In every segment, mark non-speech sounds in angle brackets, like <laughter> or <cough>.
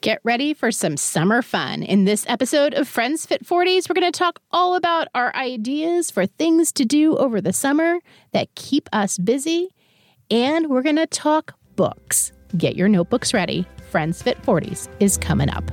Get ready for some summer fun. In this episode of Friends Fit 40s, we're going to talk all about our ideas for things to do over the summer that keep us busy. And we're going to talk books. Get your notebooks ready. Friends Fit 40s is coming up.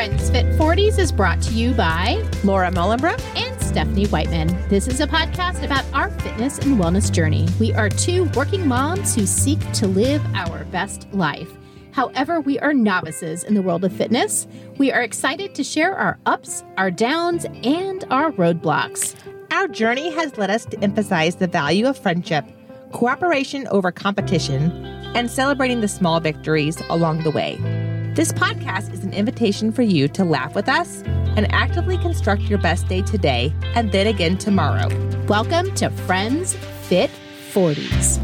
Friends Fit 40s is brought to you by Laura Mullenbrook and Stephanie Whiteman. This is a podcast about our fitness and wellness journey. We are two working moms who seek to live our best life. However, we are novices in the world of fitness. We are excited to share our ups, our downs, and our roadblocks. Our journey has led us to emphasize the value of friendship, cooperation over competition, and celebrating the small victories along the way. This podcast is an invitation for you to laugh with us and actively construct your best day today and then again tomorrow. Welcome to Friends Fit 40s.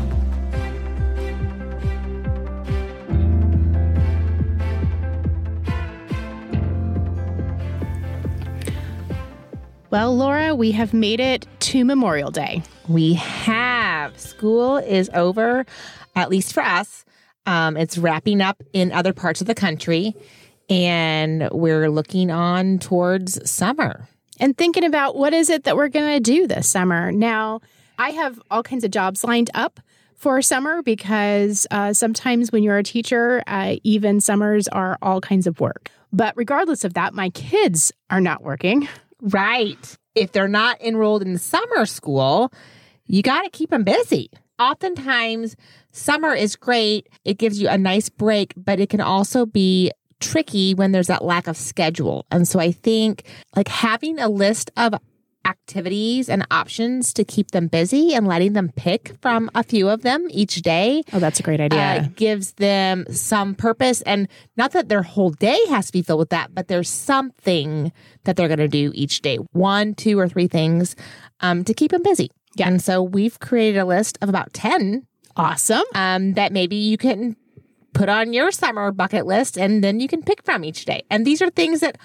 Well, Laura, we have made it to Memorial Day. We have. School is over, at least for us. Um, it's wrapping up in other parts of the country, and we're looking on towards summer. And thinking about what is it that we're going to do this summer. Now, I have all kinds of jobs lined up for summer because uh, sometimes when you're a teacher, uh, even summers are all kinds of work. But regardless of that, my kids are not working. Right. If they're not enrolled in summer school, you got to keep them busy. Oftentimes, summer is great. It gives you a nice break, but it can also be tricky when there's that lack of schedule. And so I think like having a list of activities and options to keep them busy and letting them pick from a few of them each day. Oh, that's a great idea. Uh, gives them some purpose. And not that their whole day has to be filled with that, but there's something that they're going to do each day one, two, or three things um, to keep them busy. Yeah. And so we've created a list of about 10 awesome. um, that maybe you can put on your summer bucket list and then you can pick from each day. And these are things that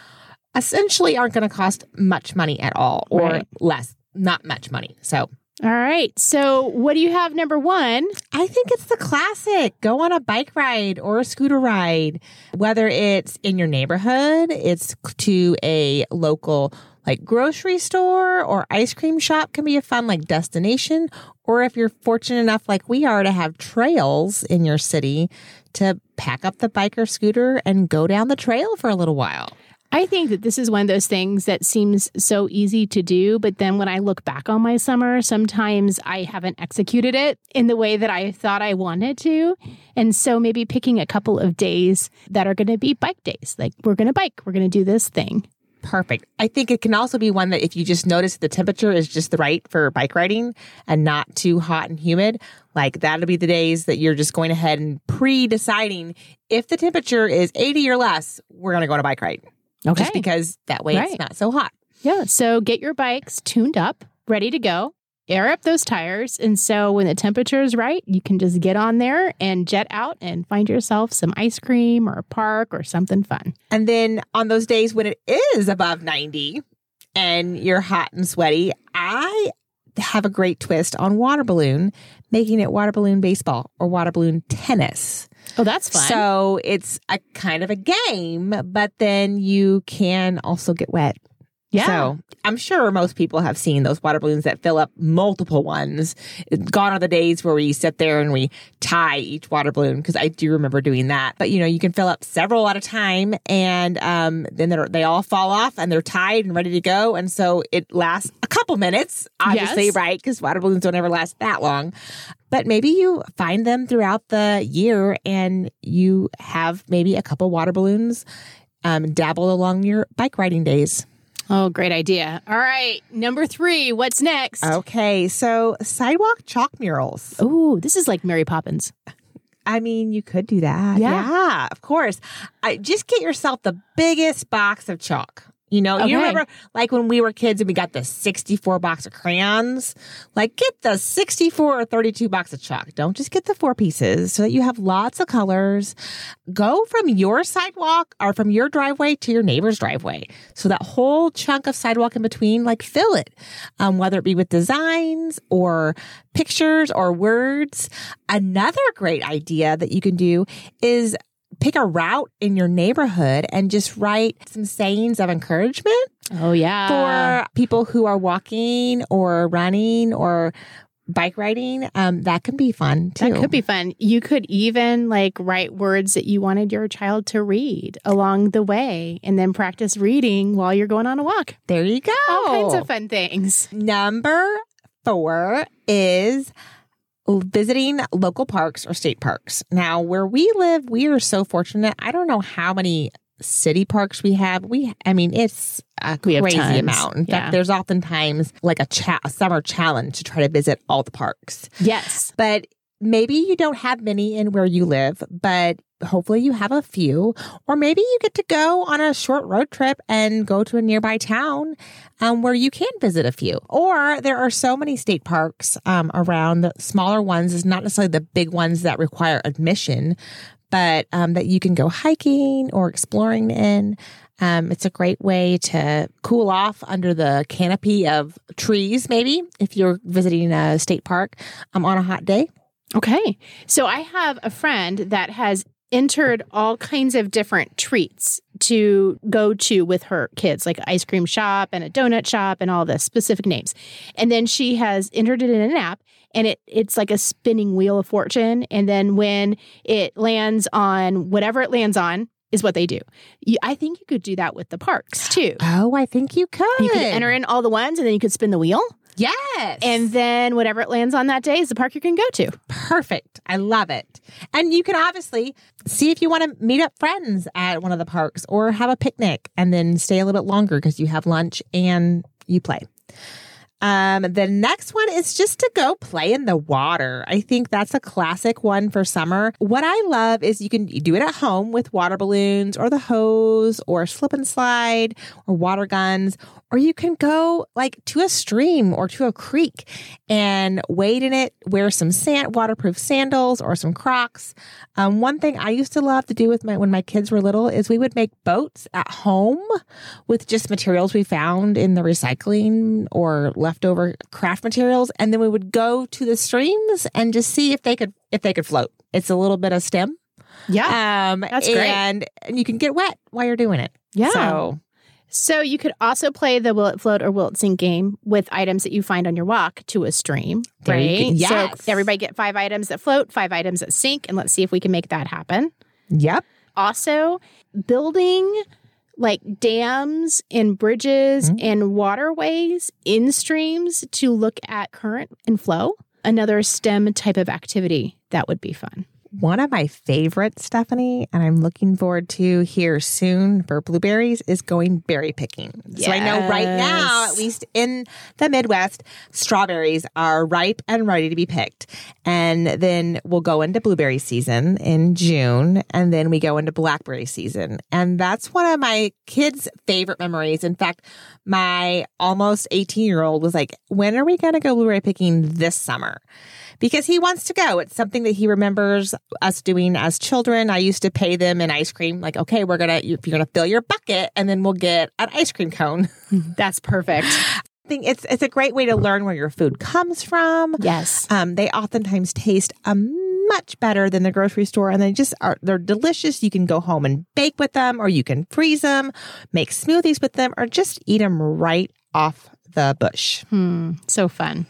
essentially aren't going to cost much money at all or Right. less, not much money. So All right. So, what do you have number one? I think it's the classic go on a bike ride or a scooter ride, whether it's in your neighborhood, it's to a local like grocery store or ice cream shop can be a fun like destination or if you're fortunate enough like we are to have trails in your city to pack up the bike or scooter and go down the trail for a little while. I think that this is one of those things that seems so easy to do, but then when I look back on my summer, sometimes I haven't executed it in the way that I thought I wanted to. And so maybe picking a couple of days that are going to be bike days, like we're going to bike, we're going to do this thing. Perfect. I think it can also be one that if you just notice the temperature is just the right for bike riding and not too hot and humid, like that'll be the days that you're just going ahead and pre deciding if the temperature is 80 or less, we're going to go on a bike ride. Okay. Just because that way Right. it's not so hot. Yeah. So get your bikes tuned up, ready to go. Air up those tires. And so when the temperature is right, you can just get on there and jet out and find yourself some ice cream or a park or something fun. And then on those days when it is above 90 and you're hot and sweaty, I have a great twist on water balloon, making it water balloon baseball or water balloon tennis. Oh, that's fun. So it's a kind of a game, but then you can also get wet. Yeah. So I'm sure most people have seen those water balloons that fill up multiple ones. Gone are the days where we sit there and we tie each water balloon because I do remember doing that. But you know, you can fill up several at a time and um, then they're, they all fall off and they're tied and ready to go. And so it lasts a couple minutes, obviously, Yes. right? Because water balloons don't ever last that long. But maybe you find them throughout the year and you have maybe a couple water balloons um, dabble along your bike riding days. Oh, great idea. All right. Number three, what's next? Okay, so sidewalk chalk murals. Oh, this is like Mary Poppins. I mean, you could do that. Yeah. of course. I, just get yourself the biggest box of chalk. You know, you remember like when we were kids and we got the 64 box of crayons? Like get the 64 or 32 box of chalk. Don't just get the four pieces so that you have lots of colors. Go from your sidewalk or from your driveway to your neighbor's driveway. So that whole chunk of sidewalk in between, like fill it, um, whether it be with designs or pictures or words. Another great idea that you can do is pick a route in your neighborhood and just write some sayings of encouragement Oh yeah. for people who are walking or running or bike riding. Um, that can be fun too. That could be fun. You could even like write words that you wanted your child to read along the way and then practice reading while you're going on a walk. There you go. All kinds of fun things. Number four is visiting local parks or state parks. Now, where we live, we are so fortunate. I don't know how many city parks we have. We, I mean, it's a We crazy amount. In fact, Yeah. there's oftentimes like a, cha- a summer challenge to try to visit all the parks. Yes. But maybe you don't have many in where you live, but hopefully you have a few. Or maybe you get to go on a short road trip and go to a nearby town um, where you can visit a few. Or there are so many state parks um, around. The smaller ones is not necessarily the big ones that require admission, but um, that you can go hiking or exploring in. Um, it's a great way to cool off under the canopy of trees, maybe if you're visiting a state park um, on a hot day. Okay. So I have a friend that has entered all kinds of different treats to go to with her kids, like ice cream shop and a donut shop and all the specific names. And then she has entered it in an app and it it's like a spinning wheel of fortune. And then when it lands on whatever it lands on is what they do. You, I think you could do that with the parks too. Oh, I think you could. You could enter in all the ones and then you could spin the wheel. Yes. And then whatever it lands on that day is the park you can go to. perfect. I love it. And you can obviously see if you want to meet up friends at one of the parks or have a picnic and then stay a little bit longer because you have lunch and you play. Um, the next one is just to go play in the water. I think that's a classic one for summer. What I love is you can do it at home with water balloons or the hose or slip and slide or water guns, or you can go like to a stream or to a creek and wade in it, wear some sand, waterproof sandals or some Crocs. Um, one thing I used to love to do with my when my kids were little is we would make boats at home with just materials we found in the recycling or leftover craft materials, and then we would go to the streams and just see if they could if they could float. It's a little bit of STEM, Yeah. um, That's great. and, and you can get wet while you're doing it. Yeah. So So you could also play the will it float or will it sink game with items that you find on your walk to a stream, There right? Yes. So everybody get five items that float, five items that sink, and let's see if we can make that happen. yep. Also, building like dams and bridges Mhm. and waterways in streams to look at current and flow. Another STEM type of activity that would be fun. One of my favorites, Stephanie, and I'm looking forward to here soon for blueberries is going berry picking. So I know right now, at least in the Midwest, strawberries are ripe and ready to be picked. And then we'll go into blueberry season in June, and then we go into blackberry season. And that's one of my kids' favorite memories. In fact, my almost 18 year old was like, When are we going to go blueberry picking this summer? Because he wants to go. It's something that he remembers us doing as children. I used to pay them an ice cream, like, okay, we're gonna you're gonna fill your bucket, and then we'll get an ice cream cone. <laughs> <laughs> That's perfect. I think it's it's a great way to learn where your food comes from. yes. Um, they oftentimes taste a much better than the grocery store, and they just are they're delicious. You can go home and bake with them, or you can freeze them, make smoothies with them, or just eat them right off the bush. Hmm. So fun.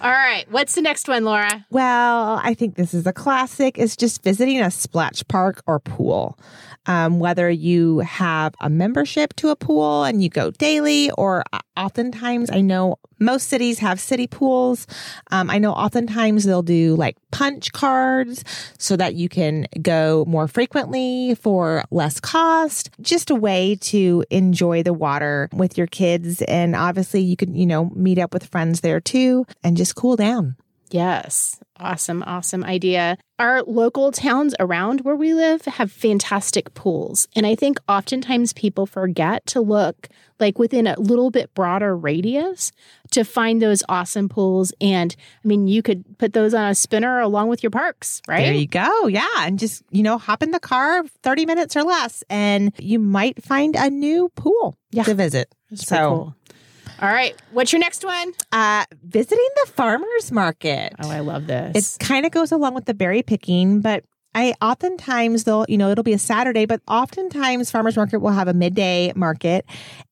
All right. What's the next one, Laura? Well, I think this is a classic. It's just visiting a splash park or pool. Um, whether you have a membership to a pool and you go daily, or uh, oftentimes I know most cities have city pools. Um, I know oftentimes they'll do like punch cards so that you can go more frequently for less cost. Just a way to enjoy the water with your kids. And obviously you can, you know, meet up with friends there too and just cool down. Yes. Awesome, awesome idea. Our local towns around where we live have fantastic pools. And I think oftentimes people forget to look like within a little bit broader radius to find those awesome pools. And I mean, you could put those on a spinner along with your parks, right? There you go. Yeah. And just, you know, hop in the car 30 minutes or less, and you might find a new pool Yeah. to visit. That's so, cool. All right. What's your next one? uh, visiting the farmer's market. Oh, I love this. It kind of goes along with the berry picking, but I oftentimes they'll, you know, it'll be a Saturday, but oftentimes farmers market will have a midday market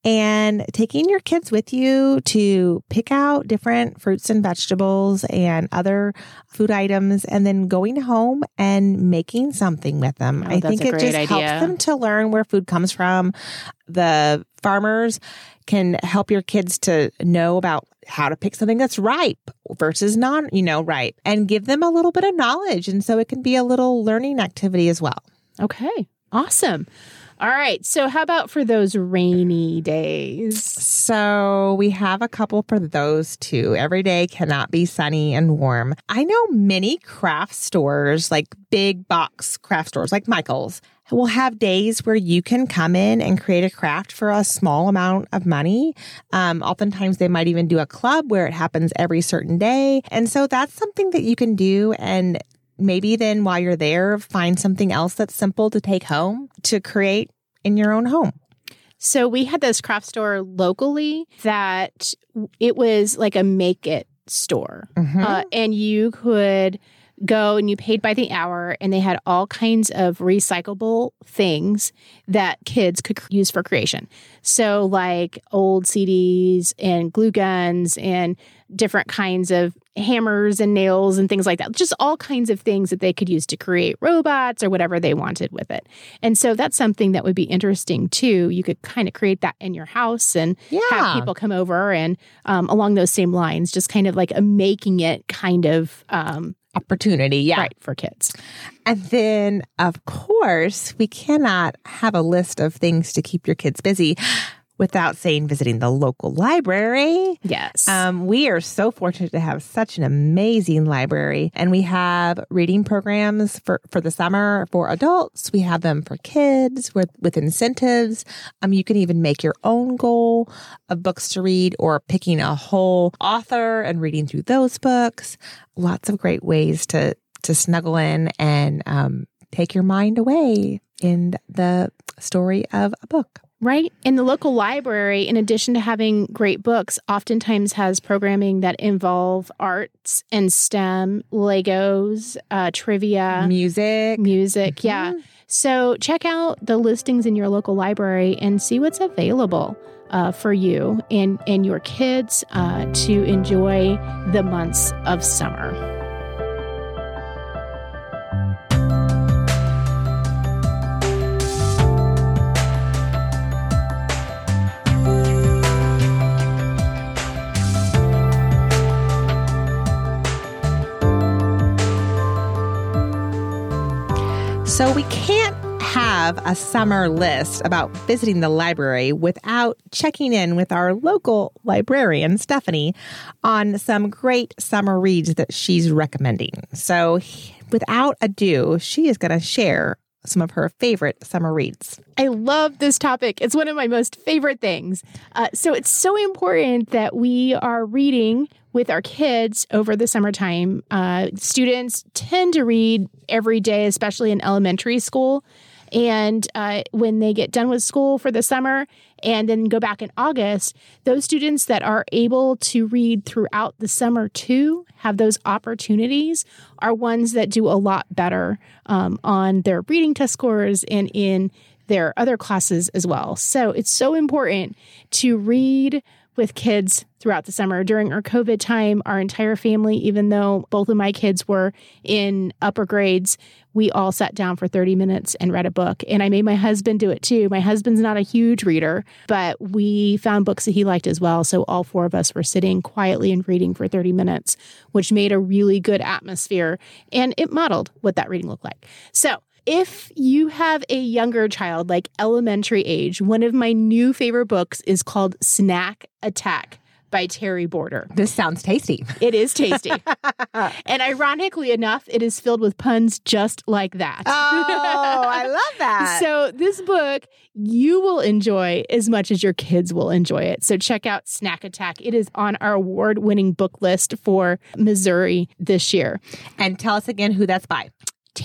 and taking your kids with you to pick out different fruits and vegetables and other food items and then going home and making something with them. Oh, I think it great just idea. helps them to learn where food comes from. The farmers can help your kids to know about how to pick something that's ripe versus non, you know, ripe and give them a little bit of knowledge. And so it can be a little learning activity as well. okay. Awesome. All right. So, how about for those rainy days? So we have a couple for those too. Every day cannot be sunny and warm. I know many craft stores, like big box craft stores like Michael's, will have days where you can come in and create a craft for a small amount of money. Um, oftentimes they might even do a club where it happens every certain day. And so that's something that you can do and maybe then while you're there, find something else that's simple to take home to create in your own home. So, we had this craft store locally that it was like a make it store. Mhm. Uh, and you could go and you paid by the hour and they had all kinds of recyclable things that kids could use for creation. So like old cds and glue guns and different kinds of hammers and nails and things like that. Just all kinds of things that they could use to create robots or whatever they wanted with it. And so that's something that would be interesting too. You could kind of create that in your house and yeah. have people come over and um, along those same lines, just kind of like a making it kind of um, opportunity. Yeah. right for kids. And then, of course, we cannot have a list of things to keep your kids busy without saying visiting the local library. Yes. Um, we are so fortunate to have such an amazing library, and we have reading programs for, for the summer for adults. We have them for kids with, with incentives. Um, you can even make your own goal of books to read or picking a whole author and reading through those books. Lots of great ways to to snuggle in and um, take your mind away in the story of a book. right. And the local library, in addition to having great books, oftentimes has programming that involve arts and STEM, Legos, uh, trivia, Music. music. Yeah. So check out the listings in your local library and see what's available. Uh, for you and, and your kids uh, to enjoy the months of summer. So we can't have a summer list about visiting the library without checking in with our local librarian, Stephanie, on some great summer reads that she's recommending. So without ado, she is going to share some of her favorite summer reads. I love this topic. It's one of my most favorite things. Uh, so it's so important that we are reading with our kids over the summertime. Uh, students tend to read every day, especially in elementary school. And uh, when they get done with school for the summer and then go back in August, those students that are able to read throughout the summer too, have those opportunities, are ones that do a lot better um, on their reading test scores and in their other classes as well. So it's so important to read with kids throughout the summer. During our COVID time, our entire family, even though both of my kids were in upper grades, we all sat down for 30 minutes and read a book. And I made my husband do it too. My husband's not a huge reader, but we found books that he liked as well. So all four of us were sitting quietly and reading for 30 minutes, which made a really good atmosphere. And it modeled what that reading looked like. So if you have a younger child, like elementary age, one of my new favorite books is called Snack Attack by Terry Border. This sounds tasty. It is tasty. <laughs> and ironically enough, it is filled with puns just like that. Oh, I <laughs> love that. So, this book you will enjoy as much as your kids will enjoy it. So, check out Snack Attack. It is on our award winning book list for Missouri this year. and tell us again who that's by.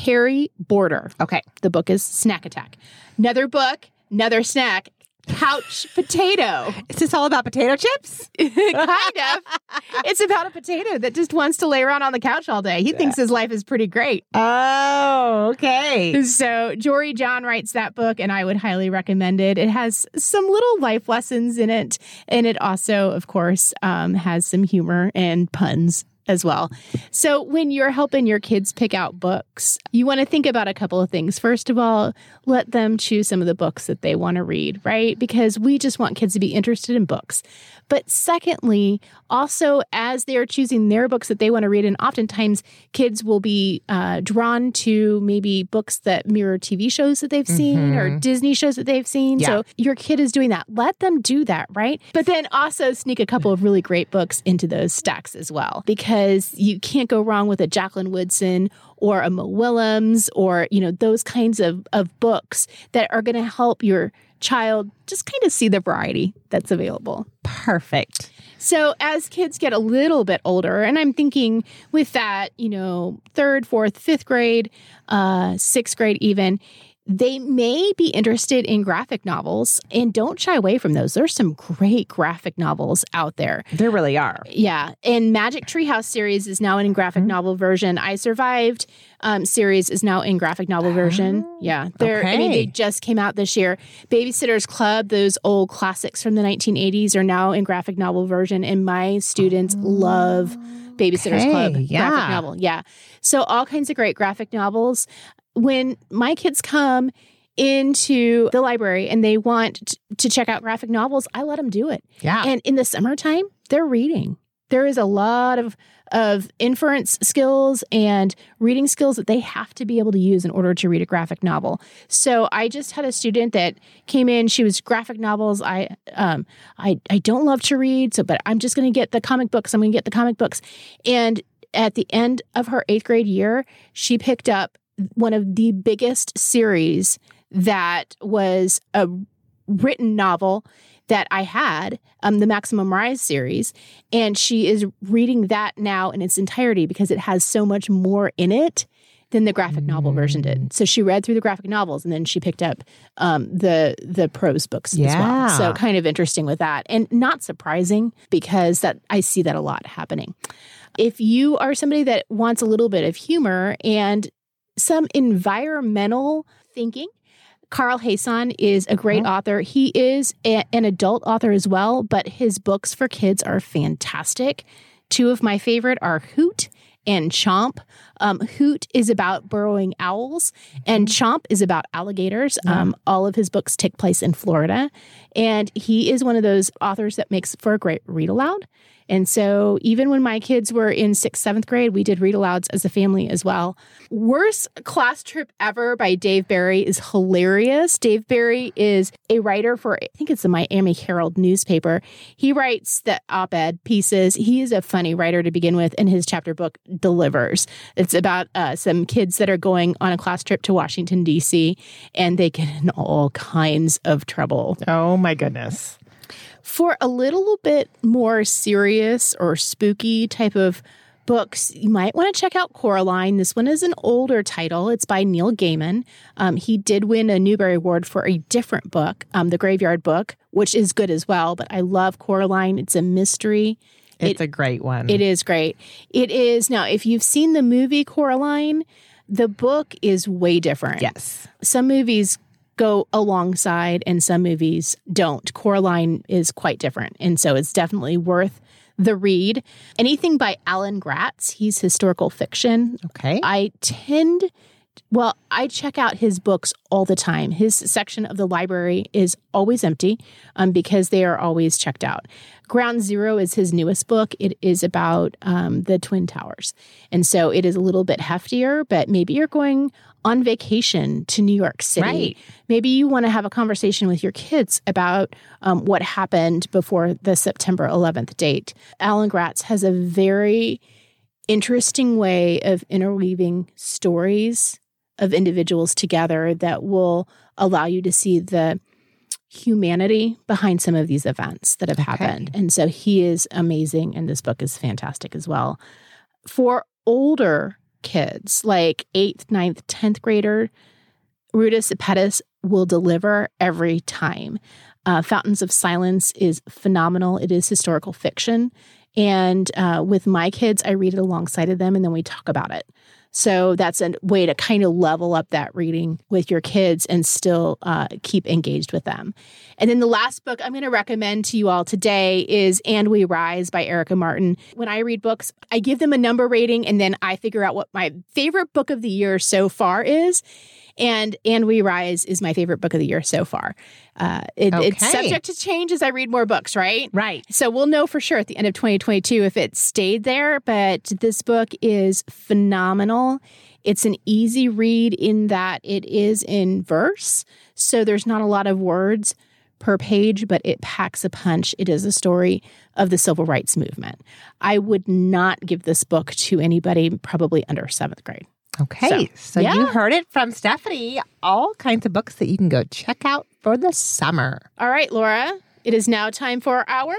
Terry Border. Okay. The book is Snack Attack. Another book, another snack. Couch <laughs> potato. Is this all about potato chips? <laughs> kind of. It's about a potato that just wants to lay around on the couch all day. He thinks his life is pretty great. Oh, okay. So, Jory John writes that book, and I would highly recommend it. It has some little life lessons in it, and it also, of course, um, has some humor and puns as well. So, when you're helping your kids pick out books, you want to think about a couple of things. First of all, let them choose some of the books that they want to read, right? Because we just want kids to be interested in books. But secondly, also as they're choosing their books that they want to read, and oftentimes kids will be uh, drawn to maybe books that mirror TV shows that they've seen or Disney shows that they've seen. Yeah. So your kid is doing that. Let them do that, right? But then also sneak a couple of really great books into those stacks as well, because you can't go wrong with a Jacqueline Woodson or a Mo Willems or, you know, those kinds of, of books that are going to help your child just kind of see the variety that's available. Perfect. So as kids get a little bit older, and I'm thinking with that, you know, third, fourth, fifth grade, uh, sixth grade, even, they may be interested in graphic novels and don't shy away from those. There's some great graphic novels out there. There really are. Yeah. And Magic Treehouse series is now in graphic novel version. I Survived um, series is now in graphic novel version. Yeah. They're, I mean, they just came out this year. Babysitter's Club, those old classics from the 1980s, are now in graphic novel version. And my students love Babysitter's Okay, Club yeah. graphic novel. Yeah. So all kinds of great graphic novels. When my kids come, into the library and they want to check out graphic novels, I let them do it. Yeah. And in the summertime, they're reading. There is a lot of of inference skills and reading skills that they have to be able to use in order to read a graphic novel. So I just had a student that came in. She was graphic novels. I um I I don't love to read, so but I'm just going to get the comic books. I'm going to get the comic books. And at the end of her eighth grade year, she picked up one of the biggest series that was a written novel that I had, um, the Maximum Ride series, and she is reading that now in its entirety because it has so much more in it than the graphic novel version did. So she read through the graphic novels and then she picked up um, the the prose books as well. So kind of interesting with that, and not surprising because that I see that a lot happening. If you are somebody that wants a little bit of humor and some environmental thinking. Carl Hiaasen is a great author. He is a- an adult author as well, but his books for kids are fantastic. Two of my favorite are Hoot and Chomp. Um, Hoot is about burrowing owls, and Chomp is about alligators. Um, all of his books take place in Florida, and he is one of those authors that makes for a great read aloud. And so, even when my kids were in sixth, seventh grade, we did read alouds as a family as well. Worst class trip ever by Dave Barry is hilarious. Dave Barry is a writer for, I think it's the Miami Herald newspaper. He writes the op ed pieces. He is a funny writer to begin with, and his chapter book delivers. It's about uh, some kids that are going on a class trip to Washington, D.C., and they get in all kinds of trouble Oh my goodness. For a little bit more serious or spooky type of books, you might want to check out Coraline. This one is an older title. It's by Neil Gaiman. Um, he did win a Newbery Award for a different book, um, The Graveyard Book, which is good as well. But I love Coraline. It's a mystery. It's a great one. It is great. It is now. If you've seen the movie Coraline, the book is way different Yes. some movies go alongside and some movies don't. Coraline is quite different. And so it's definitely worth the read. Anything by Alan Gratz, he's historical fiction. Okay. I tend Well, I check out his books all the time. His section of the library is always empty um, because they are always checked out. Ground Zero is his newest book. It is about um, the Twin Towers. And so it is a little bit heftier, but maybe you're going on vacation to New York City. Right. Maybe you want to have a conversation with your kids about um, what happened before the September 11th date. Alan Gratz has a very interesting way of interweaving stories of individuals together that will allow you to see the humanity behind some of these events that have Okay. happened. And so he is amazing, and this book is fantastic as well. For older kids, like eighth, ninth, 10th grader, Ruta Sepetys will deliver every time. Uh, Fountains of Silence is phenomenal. It is historical fiction. And uh, with my kids, I read it alongside of them and then we talk about it. So that's a way to kind of level up that reading with your kids and still uh, keep engaged with them. And then the last book I'm going to recommend to you all today is And We Rise by Erica Martin. When I read books, I give them a number rating and then I figure out what my favorite book of the year so far is. And And We Rise is my favorite book of the year so far. Uh, it, It's subject to change as I read more books, right? Right. So we'll know for sure at the end of 2022 if it stayed there. But this book is phenomenal. It's an easy read in that it is in verse. So there's not a lot of words per page, but it packs a punch. It is a story of the civil rights movement. I would not give this book to anybody probably under seventh grade. Okay. So, So, you heard it from Stephanie. All kinds of books that you can go check out for the summer. All right, Laura, it is now time for our.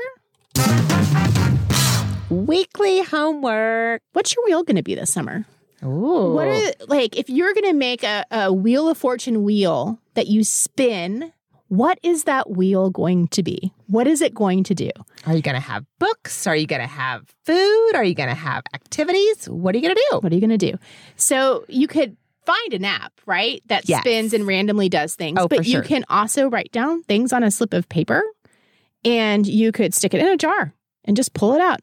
Weekly homework. What's your wheel going to be this summer? Ooh. What are like if you're gonna make a, a wheel of fortune wheel that you spin, what is that wheel going to be? What is it going to do? Are you going to have books? Are you going to have food? Are you going to have activities? What are you going to do? What are you gonna do? So you could find an app, right? That Yes. spins and randomly does things. Oh, but for you sure. can also write down things on a slip of paper and you could stick it in a jar and just pull it out.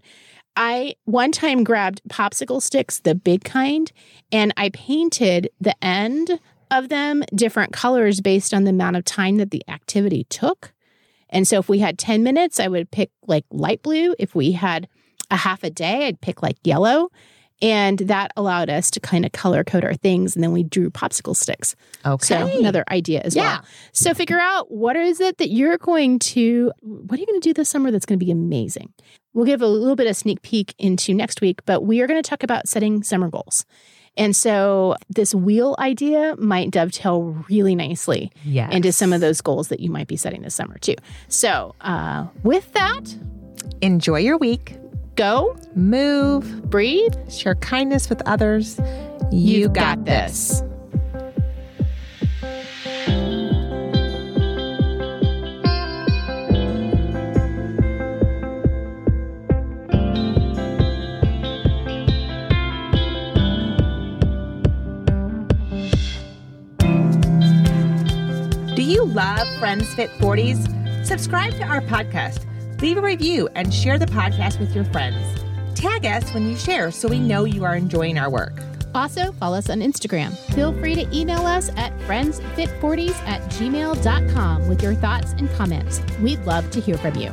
I one time grabbed popsicle sticks, the big kind, and I painted the end of them different colors based on the amount of time that the activity took. And so if we had 10 minutes, I would pick like light blue. If we had a half a day, I'd pick like yellow. And that allowed us to kind of color code our things. And then we drew popsicle sticks. Okay. So another idea as Yeah. well. So figure out what is it that you're going to, what are you going to do this summer that's going to be amazing? We'll give a little bit of sneak peek into next week, but we are going to talk about setting summer goals. And so this wheel idea might dovetail really nicely yes. into some of those goals that you might be setting this summer too. So uh, with that, Enjoy your week. Go, Move. breathe. Share kindness with others. You You've got, this. Do you love Friends Fit 40s? Subscribe to our podcast, leave a review, and share the podcast with your friends. Tag us when you share so we know you are enjoying our work. Also, follow us on Instagram. Feel free to email us at friendsfit40s at gmail.com with your thoughts and comments. We'd love to hear from you.